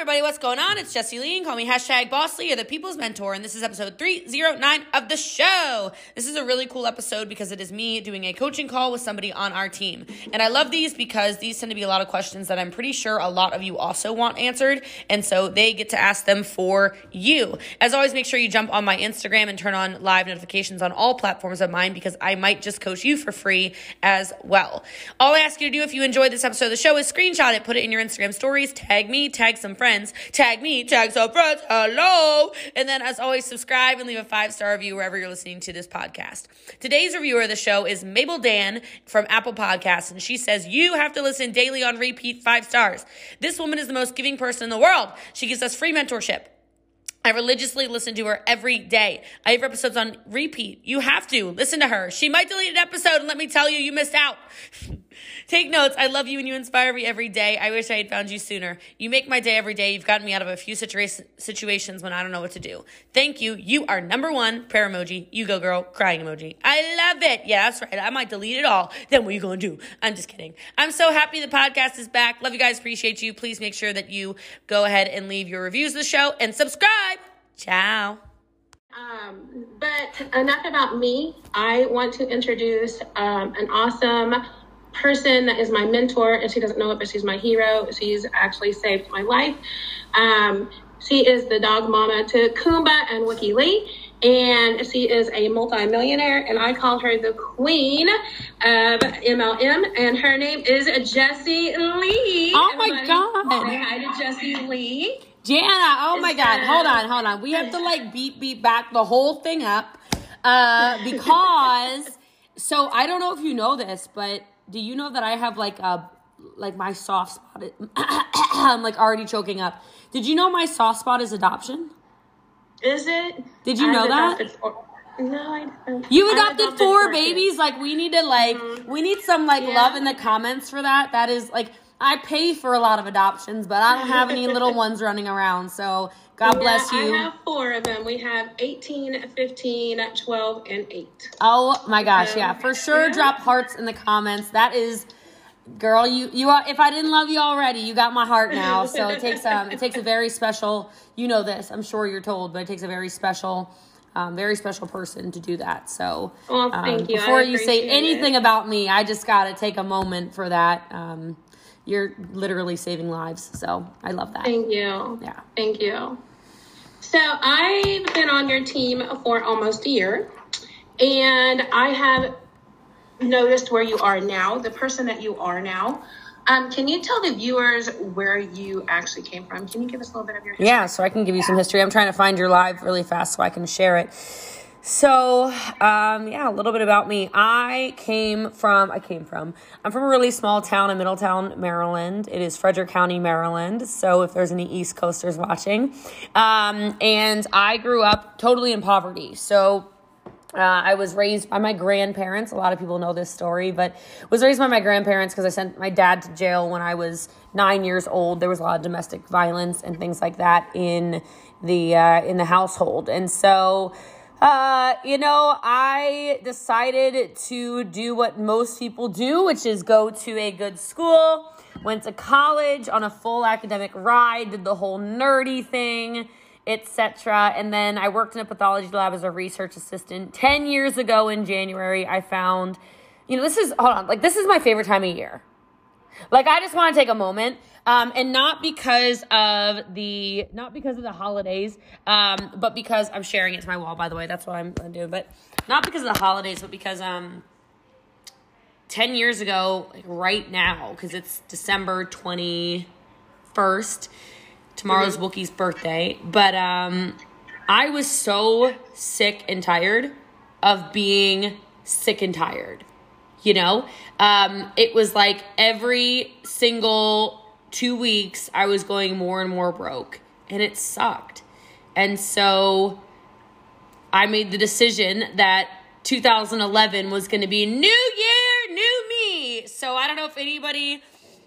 everybody, what's going on? It's Jesse Lee. Call me hashtag Boss Lee or the People's Mentor, and this is episode 309 of the show. This is a really cool episode because it is me doing a coaching call with somebody on our team. And I love these because these tend to be a lot of questions that I'm pretty sure a lot of you also want answered, and so they get to ask them for you. As always, make sure you jump on my Instagram and turn on live notifications on all platforms of mine because I might just coach you for free as well. All I ask you to do if you enjoyed this episode of the show is screenshot it, put it in your Instagram stories, tag me, tag some friends, tag me, tag some friends, hello. And then, as always, subscribe and leave a five star review wherever you're listening to this podcast. Today's reviewer of the show is Mabel Dan from Apple Podcasts, and she says, You have to listen daily on repeat, five stars. This woman is the most giving person in the world. She gives us free mentorship. I religiously listen to her every day. I have episodes on repeat. You have to listen to her. She might delete an episode, and let me tell you, you missed out. Take notes. I love you and you inspire me every day. I wish I had found you sooner. You make my day every day. You've gotten me out of a few situa- situations when I don't know what to do. Thank you. You are number one. Prayer emoji. You go, girl. Crying emoji. I love it. Yeah, that's right. I might delete it all. Then what are you going to do? I'm just kidding. I'm so happy the podcast is back. Love you guys. Appreciate you. Please make sure that you go ahead and leave your reviews of the show and subscribe. Ciao. Um, but enough about me. I want to introduce um, an awesome person that is my mentor, and she doesn't know it, but she's my hero. She's actually saved my life. Um, she is the dog mama to Kumba and Wiki Lee, and she is a multimillionaire, and I call her the queen of MLM, and her name is Jesse Lee. Oh my Everybody God. Say hi to Jesse Lee. Jana, oh my God. Hold on, hold on. We have to like beat, beat back the whole thing up uh, because, so I don't know if you know this, but do you know that I have like a, like my soft spot? I'm like already choking up. Did you know my soft spot is adoption? Is it? Did you I've know that? Four. No, I don't. You I've adopted four kids. babies. Like we need to like mm-hmm. we need some like Yeah. love in the comments for that. That is like I pay for a lot of adoptions, but I don't have any little ones running around. So God bless you. I have four of them. We have 18, 15, 12, and 8. Oh my gosh, yeah, for sure. yeah. Drop hearts in the comments. That is, girl, you you are. If I didn't love you already, you got my heart now. So it takes um it takes a very special. You know this, I'm sure you're told, but it takes a very special. Um, very special person to do that. So, Well, um, thank you. I before you say anything it. about me, I just got to take a moment for that. Um, you're literally saving lives. So, I love that. Thank you. Yeah. Thank you. So I've been on your team for almost a year, and I have noticed where you are now, the person that you are now. Um, can you tell the viewers where you actually came from? Can you give us a little bit of your history? Yeah, so I can give you some history. I'm trying to find your live really fast so I can share it. So, um, yeah, a little bit about me. I came from, I came from, I'm from a really small town in Middletown, Maryland. It is Frederick County, Maryland. So, if there's any East Coasters watching, um, and I grew up totally in poverty. So, uh, I was raised by my grandparents. A lot of people know this story, but was raised by my grandparents because I sent my dad to jail when I was nine years old. There was a lot of domestic violence and things like that in the uh, in the household, and so. Uh, you know, I decided to do what most people do, which is go to a good school, went to college on a full academic ride, did the whole nerdy thing, etc. And then I worked in a pathology lab as a research assistant. 10 years ago in January, I found, you know, this is, hold on, like, this is my favorite time of year. Like, I just want to take a moment. Um, and not because of the not because of the holidays, um, but because I'm sharing it to my wall. By the way, that's what I'm, I'm doing. But not because of the holidays, but because um, 10 years ago, like right now, because it's December 21st, tomorrow's Wookie's birthday. But um, I was so sick and tired of being sick and tired. You know, um, it was like every single two weeks, I was going more and more broke, and it sucked. And so I made the decision that 2011 was going to be new year, new me. So I don't know if anybody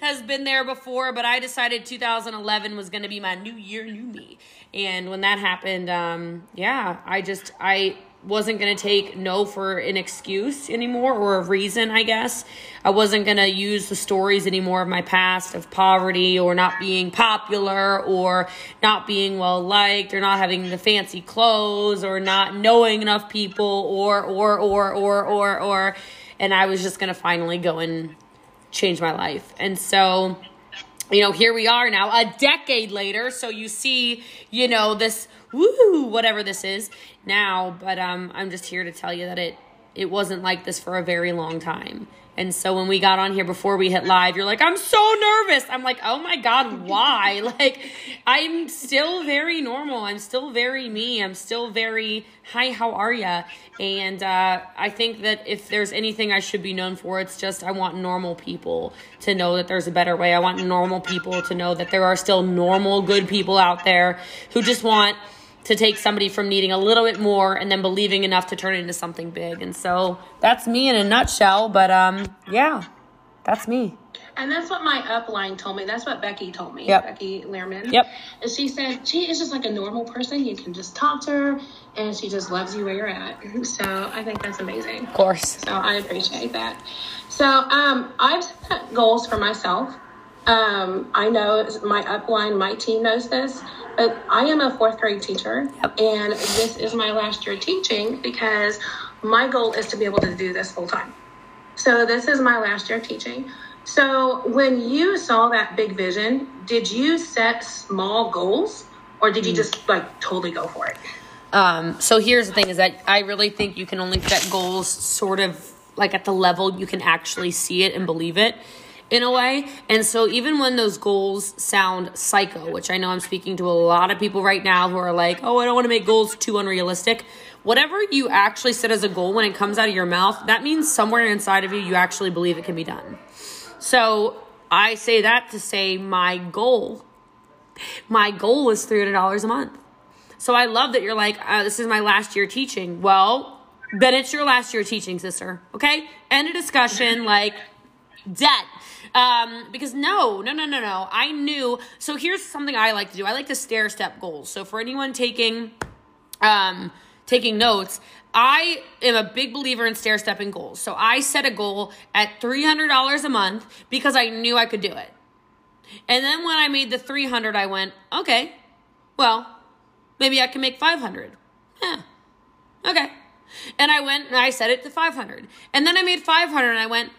has been there before, but I decided 2011 was going to be my new year, new me. And when that happened, um, yeah, I just I wasn't going to take no for an excuse anymore or a reason, I guess. I wasn't going to use the stories anymore of my past of poverty or not being popular or not being well liked or not having the fancy clothes or not knowing enough people or, or, or, or, or, or. And I was just going to finally go and change my life. And so, you know, here we are now, a decade later. So you see, you know, this woo, whatever this is now. But um, I'm just here to tell you that it it wasn't like this for a very long time. And so when we got on here before we hit live, you're like, I'm so nervous. I'm like, oh my God, why? like, I'm still very normal. I'm still very me. I'm still very, hi, how are ya? And uh, I think that if there's anything I should be known for, it's just I want normal people to know that there's a better way. I want normal people to know that there are still normal, good people out there who just want to take somebody from needing a little bit more and then believing enough to turn it into something big. And so that's me in a nutshell. But um, yeah, that's me. And that's what my upline told me. That's what Becky told me. Yep. Becky Lehrman. Yep. And she said she is just like a normal person. You can just talk to her, and she just loves you where you're at. So I think that's amazing. Of course. So I appreciate that. So um, I've set goals for myself. Um, I know my upline, my team knows this. I am a fourth grade teacher, Yep. and this is my last year teaching because my goal is to be able to do this full time. So this is my last year teaching. So when you saw that big vision, did you set small goals or did you Hmm. just like totally go for it? Um, so here's the thing is that I really think you can only set goals sort of like at the level you can actually see it and believe it in a way. And so even when those goals sound psycho, which I know I'm speaking to a lot of people right now who are like, oh, I don't want to make goals too unrealistic. Whatever you actually set as a goal when it comes out of your mouth, that means somewhere inside of you, you actually believe it can be done. So I say that to say my goal, my goal is $300 a month. So I love that you're like, uh, this is my last year teaching. Well, then it's your last year teaching, sister. Okay? End of discussion. Like, dead. Um, because no, no, no, no, no. I knew. So here's something I like to do. I like to stair step goals. So for anyone taking, um, taking notes, I am a big believer in stair stepping goals. So I set a goal at $300 a month because I knew I could do it. And then when I made the 300, I went, okay, well, maybe I can make 500. Yeah. Okay. And I went and I set it to 500. And then I made 500 and I went,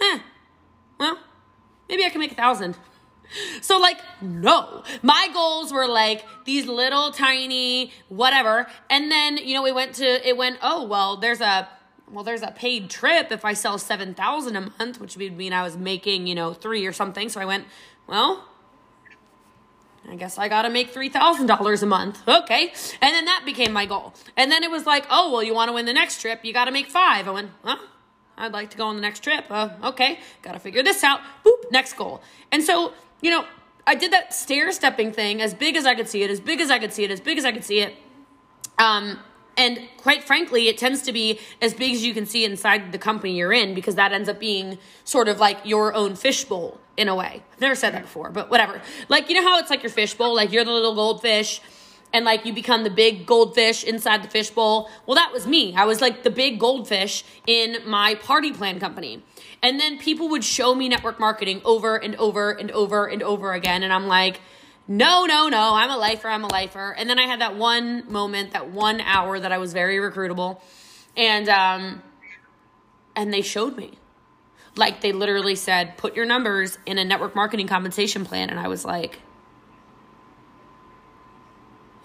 eh, well, maybe I can make a thousand. So like, no, my goals were like these little tiny whatever. And then, you know, we went to, it went, oh, well, there's a, well, there's a paid trip if I sell 7,000 a month, which would mean I was making, you know, three or something. So I went, well, I guess I gotta make $3,000 a month. Okay. And then that became my goal. And then it was like, oh, well, you wanna win the next trip, you gotta make five. I went, well, I'd like to go on the next trip. Uh, okay. Gotta figure this out. Boop, next goal. And so, you know, I did that stair stepping thing as big as I could see it, as big as I could see it, as big as I could see it. Um, and quite frankly, it tends to be as big as you can see inside the company you're in because that ends up being sort of like your own fishbowl in a way. I've never said that before, but whatever. Like, you know how it's like your fishbowl? Like, you're the little goldfish and like you become the big goldfish inside the fishbowl. Well, that was me. I was like the big goldfish in my party plan company. And then people would show me network marketing over and over and over and over again. And I'm like, no, no, no, I'm a lifer, I'm a lifer. And then I had that one moment, that one hour that I was very recruitable. And um and they showed me. Like they literally said, put your numbers in a network marketing compensation plan. And I was like,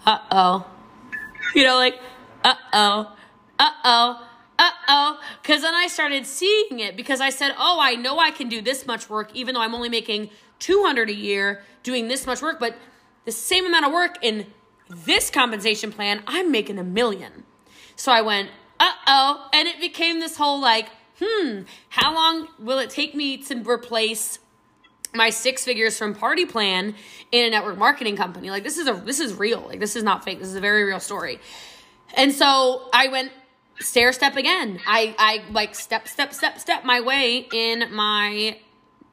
uh-oh. You know, like, uh-oh, uh-oh, uh-oh. Because then I started seeing it because I said, oh, I know I can do this much work, even though I'm only making 200 a year doing this much work, but the same amount of work in this compensation plan, I'm making a million. So I went, uh-oh, and it became this whole like, hmm, how long will it take me to replace my six figures from party plan in a network marketing company. Like this is a this is real. Like this is not fake. This is a very real story. And so i went stair step again. I i like step step step step my way in my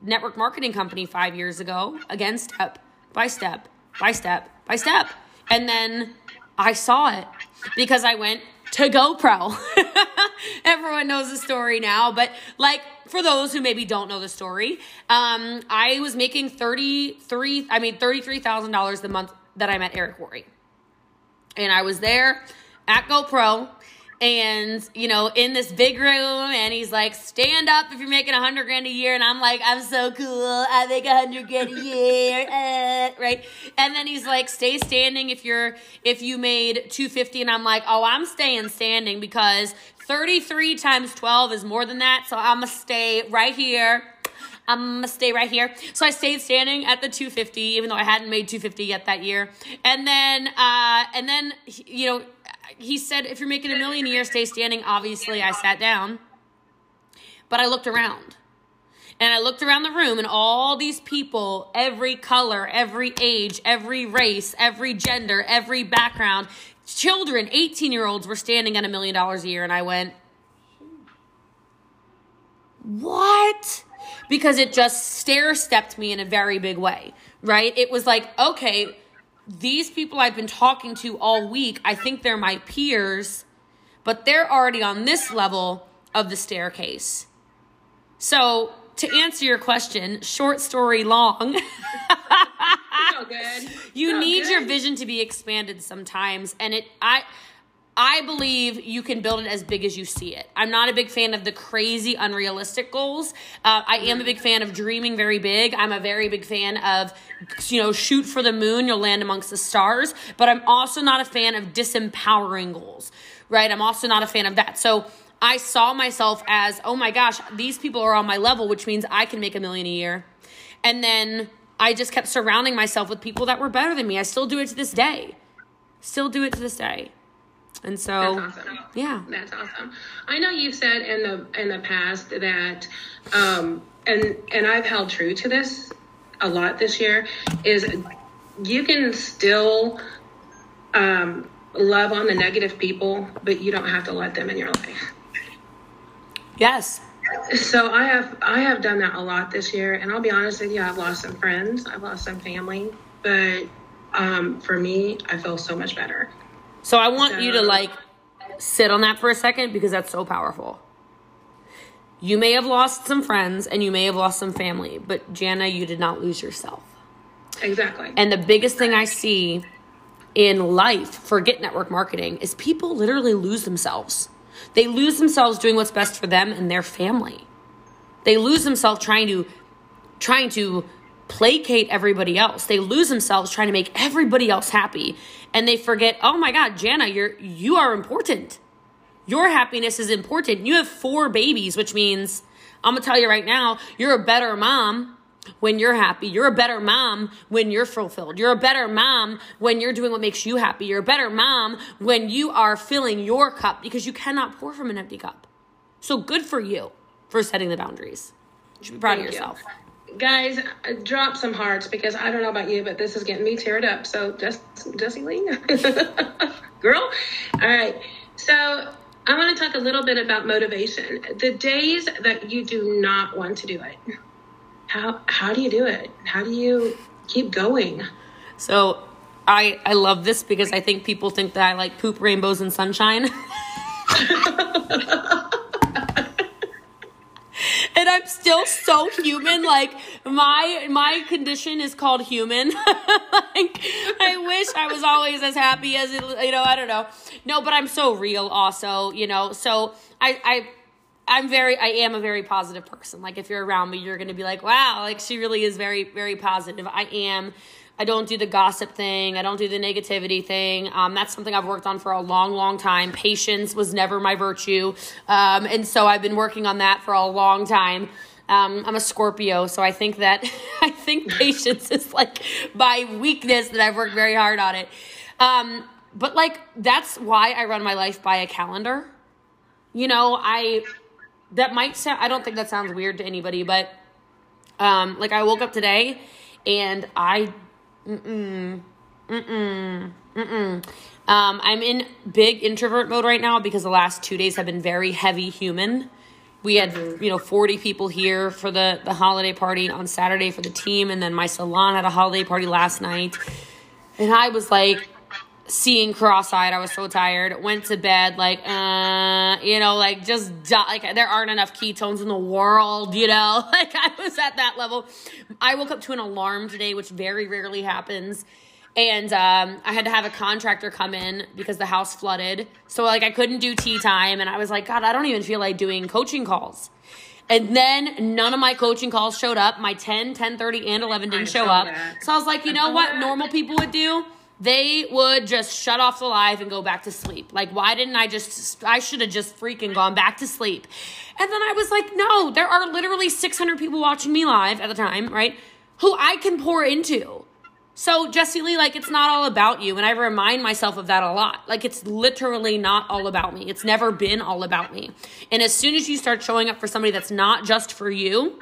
network marketing company five years ago. Again step by step by step by step. And then i saw it because i went to GoPro. Everyone knows the story now, but like for those who maybe don't know the story, um, I was making thirty three. I made thirty three thousand dollars the month that I met Eric Worre, and I was there at GoPro and you know in this big room and he's like stand up if you're making a hundred grand a year. And i'm like i'm so cool. I make a hundred grand a year. Uh, right? And then he's like stay standing if you're if you made 250 and i'm like oh i'm staying standing because 33 times 12 is more than that so i'm gonna stay right here I'm gonna stay right here. So I stayed standing at the 250, even though I hadn't made 250 yet that year. And then, uh, and then, you know, he said, if you're making a million a year, stay standing. Obviously, I sat down, but I looked around. And I looked around the room, and all these people, every color, every age, every race, every gender, every background, children, 18 year olds were standing at a million dollars a year. And I went, What? Because it just stair stepped me in a very big way, right? It was like, okay, these people I've been talking to all week, I think they're my peers, but they're already on this level of the staircase. So, to answer your question, short story long. you need good. your vision to be expanded sometimes and it I I believe you can build it as big as you see it. I'm not a big fan of the crazy, unrealistic goals. Uh, I am a big fan of dreaming very big. I'm a very big fan of, you know, shoot for the moon, you'll land amongst the stars. But I'm also not a fan of disempowering goals, right? I'm also not a fan of that. So I saw myself as, oh my gosh, these people are on my level, which means I can make a million a year. And then I just kept surrounding myself with people that were better than me. I still do it to this day. Still do it to this day. And so, that's awesome. Yeah, that's awesome. I know you've said in the in the past that, um, and and I've held true to this a lot this year. Is you can still um, love on the negative people, but you don't have to let them in your life. Yes. So I have I have done that a lot this year, and I'll be honest with you, I've lost some friends, I've lost some family, but um, for me, I feel so much better. So I want so, you to like sit on that for a second because that's so powerful. You may have lost some friends and you may have lost some family, but Jana, you did not lose yourself. Exactly. And the biggest thing I see in life for Get Network Marketing is people literally lose themselves. They lose themselves doing what's best for them and their family. They lose themselves trying to trying to placate everybody else. They lose themselves trying to make everybody else happy and they forget, "Oh my god, Jana, you're you are important. Your happiness is important. You have four babies, which means I'm going to tell you right now, you're a better mom when you're happy. You're a better mom when you're fulfilled. You're a better mom when you're doing what makes you happy. You're a better mom when you are filling your cup because you cannot pour from an empty cup. So good for you for setting the boundaries. You should be proud Thank of yourself. You guys uh, drop some hearts because i don't know about you but this is getting me teared up so just jesse lee girl all right so i want to talk a little bit about motivation the days that you do not want to do it how how do you do it how do you keep going so i i love this because i think people think that i like poop rainbows and sunshine and I'm still so human. Like my my condition is called human. like I wish I was always as happy as it, you know. I don't know. No, but I'm so real. Also, you know. So I I. I'm very, I am a very positive person. Like, if you're around me, you're going to be like, wow, like, she really is very, very positive. I am I don't do the gossip thing. I don't do the negativity thing. Um, that's something I've worked on for a long, long time. Patience was never my virtue. Um, and so I've been working on that for a long time. Um, I'm a Scorpio, so I think that I think patience is like my weakness that I've worked very hard on it. Um, but like that's why I run my life by a calendar. You know, I that might sound I don't think that sounds weird to anybody, but um, like I woke up today and I Mm-mm. Mm-mm. Mm-mm. Um, I'm in big introvert mode right now because the last two days have been very heavy human. We had, mm-hmm. you know, 40 people here for the, the holiday party on Saturday for the team, and then my salon had a holiday party last night. And I was like seeing cross-eyed. I was so tired. Went to bed like, uh, you know, like just like there aren't enough ketones in the world, you know. Like I was at that level. I woke up to an alarm today, which very rarely happens. And um, I had to have a contractor come in because the house flooded. So like I couldn't do tea time, and I was like, God, I don't even feel like doing coaching calls. And then none of my coaching calls showed up. My 10, 10 30, and 11 didn't show up. That. So I was like, you know what normal people would do? They would just shut off the live and go back to sleep. Like, why didn't I just, I should have just freaking gone back to sleep. And then I was like, no, there are literally 600 people watching me live at the time, right? Who I can pour into. So, Jesse Lee, like, it's not all about you. And I remind myself of that a lot. Like, it's literally not all about me. It's never been all about me. And as soon as you start showing up for somebody that's not just for you,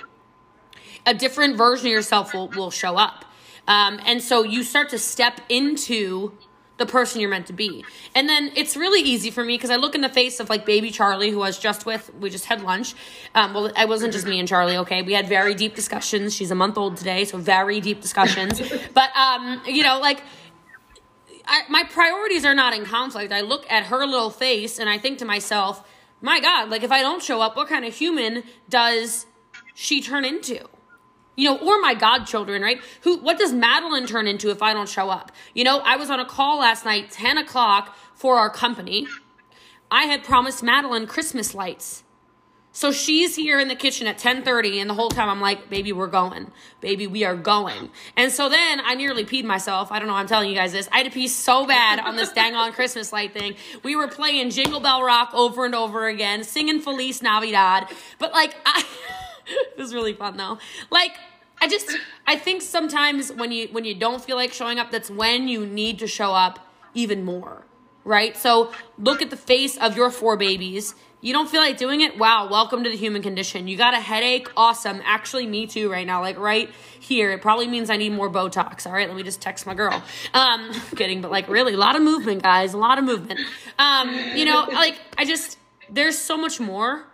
a different version of yourself will, will show up. Um, and so you start to step into the person you're meant to be. And then it's really easy for me because I look in the face of like baby Charlie, who I was just with. We just had lunch. Um, well, it wasn't just me and Charlie, okay? We had very deep discussions. She's a month old today, so very deep discussions. but, um, you know, like, I, my priorities are not in conflict. I look at her little face and I think to myself, my God, like, if I don't show up, what kind of human does she turn into? You know, or my godchildren, right? Who, what does Madeline turn into if I don't show up? You know, I was on a call last night, 10 o'clock for our company. I had promised Madeline Christmas lights. So she's here in the kitchen at 10:30 and the whole time I'm like, "Baby, we're going. Baby, we are going." And so then I nearly peed myself. I don't know I'm telling you guys this. I had to pee so bad on this dang on Christmas light thing. We were playing Jingle Bell Rock over and over again, singing Feliz Navidad. But like I it was really fun though. Like I just I think sometimes when you when you don't feel like showing up, that's when you need to show up even more. Right? So look at the face of your four babies. You don't feel like doing it? Wow, welcome to the human condition. You got a headache? Awesome. Actually, me too right now. Like right here. It probably means I need more Botox. All right, let me just text my girl. Um, kidding, but like really, a lot of movement, guys. A lot of movement. Um, you know, like I just there's so much more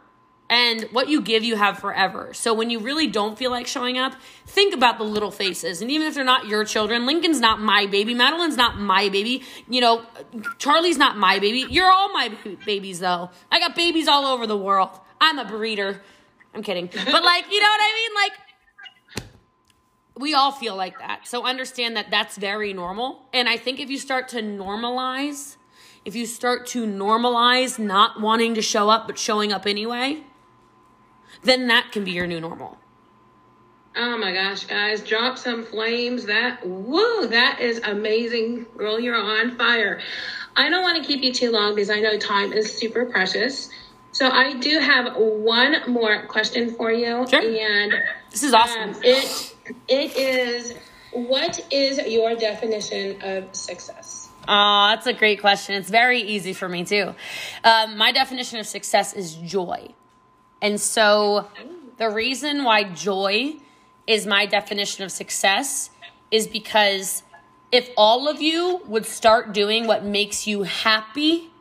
and what you give, you have forever. So when you really don't feel like showing up, think about the little faces. And even if they're not your children, Lincoln's not my baby, Madeline's not my baby, you know, Charlie's not my baby. You're all my babies, though. I got babies all over the world. I'm a breeder. I'm kidding. But, like, you know what I mean? Like, we all feel like that. So understand that that's very normal. And I think if you start to normalize, if you start to normalize not wanting to show up but showing up anyway, then that can be your new normal. Oh my gosh, guys, drop some flames. That, whoa, that is amazing. Girl, you're on fire. I don't want to keep you too long because I know time is super precious. So I do have one more question for you. Sure. And this is awesome. Um, it it is what is your definition of success? Oh, that's a great question. It's very easy for me too. Um, my definition of success is joy. And so the reason why joy is my definition of success is because if all of you would start doing what makes you happy,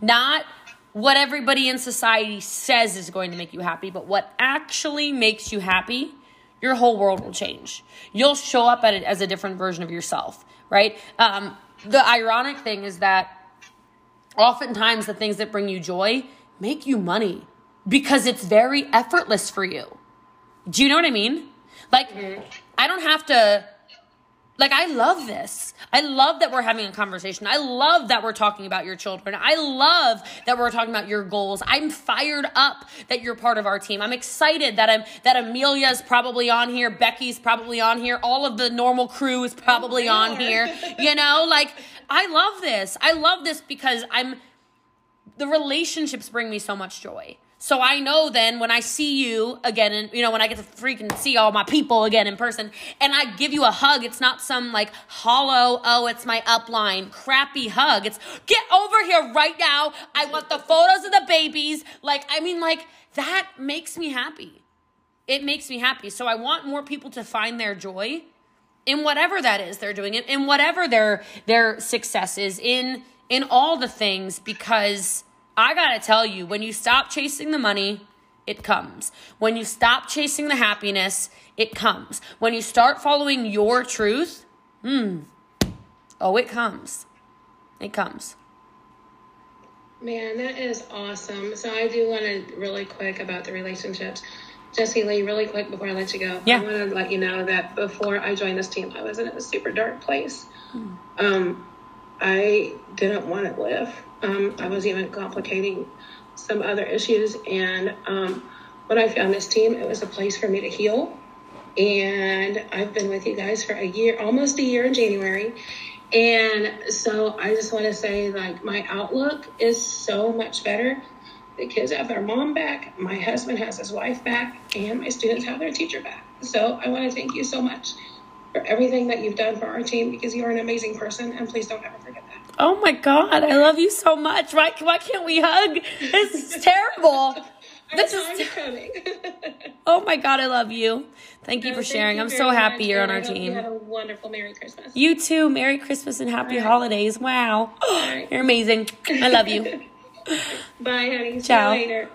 not what everybody in society says is going to make you happy, but what actually makes you happy, your whole world will change. You'll show up at it as a different version of yourself, right? Um, the ironic thing is that oftentimes the things that bring you joy make you money because it's very effortless for you. Do you know what I mean? Like, mm-hmm. I don't have to. Like, I love this. I love that we're having a conversation. I love that we're talking about your children. I love that we're talking about your goals. I'm fired up that you're part of our team. I'm excited that I'm that Amelia's probably on here, Becky's probably on here, all of the normal crew is probably on here. You know, like I love this. I love this because I'm the relationships bring me so much joy. So I know then when I see you again, and you know, when I get to freaking see all my people again in person, and I give you a hug, it's not some like hollow, oh, it's my upline, crappy hug. It's get over here right now. I want the photos of the babies. Like, I mean, like, that makes me happy. It makes me happy. So I want more people to find their joy in whatever that is they're doing it, in whatever their their success is, in in all the things, because I gotta tell you, when you stop chasing the money, it comes. When you stop chasing the happiness, it comes. When you start following your truth, hmm, oh, it comes. it comes. Man, that is awesome. So I do want to really quick about the relationships. Jesse Lee, really quick before I let you go. Yeah. I want to let you know that before I joined this team, I was in a super dark place. Um, I didn't want to live. Um, I was even complicating some other issues. And um, when I found this team, it was a place for me to heal. And I've been with you guys for a year, almost a year in January. And so I just want to say, like, my outlook is so much better. The kids have their mom back, my husband has his wife back, and my students have their teacher back. So I want to thank you so much for everything that you've done for our team because you are an amazing person, and please don't ever forget that. Oh my God, I love you so much. Why, why can't we hug? This is terrible. This This is is coming. Oh my God, I love you. Thank you uh, for Thank sharing. you I'm so happy much, you're on and I our hope You had team. a wonderful Merry Christmas. You too. Merry Christmas and happy right. holidays. Wow. right. You're amazing. I love you. Bye, honey. See Ciao. you later.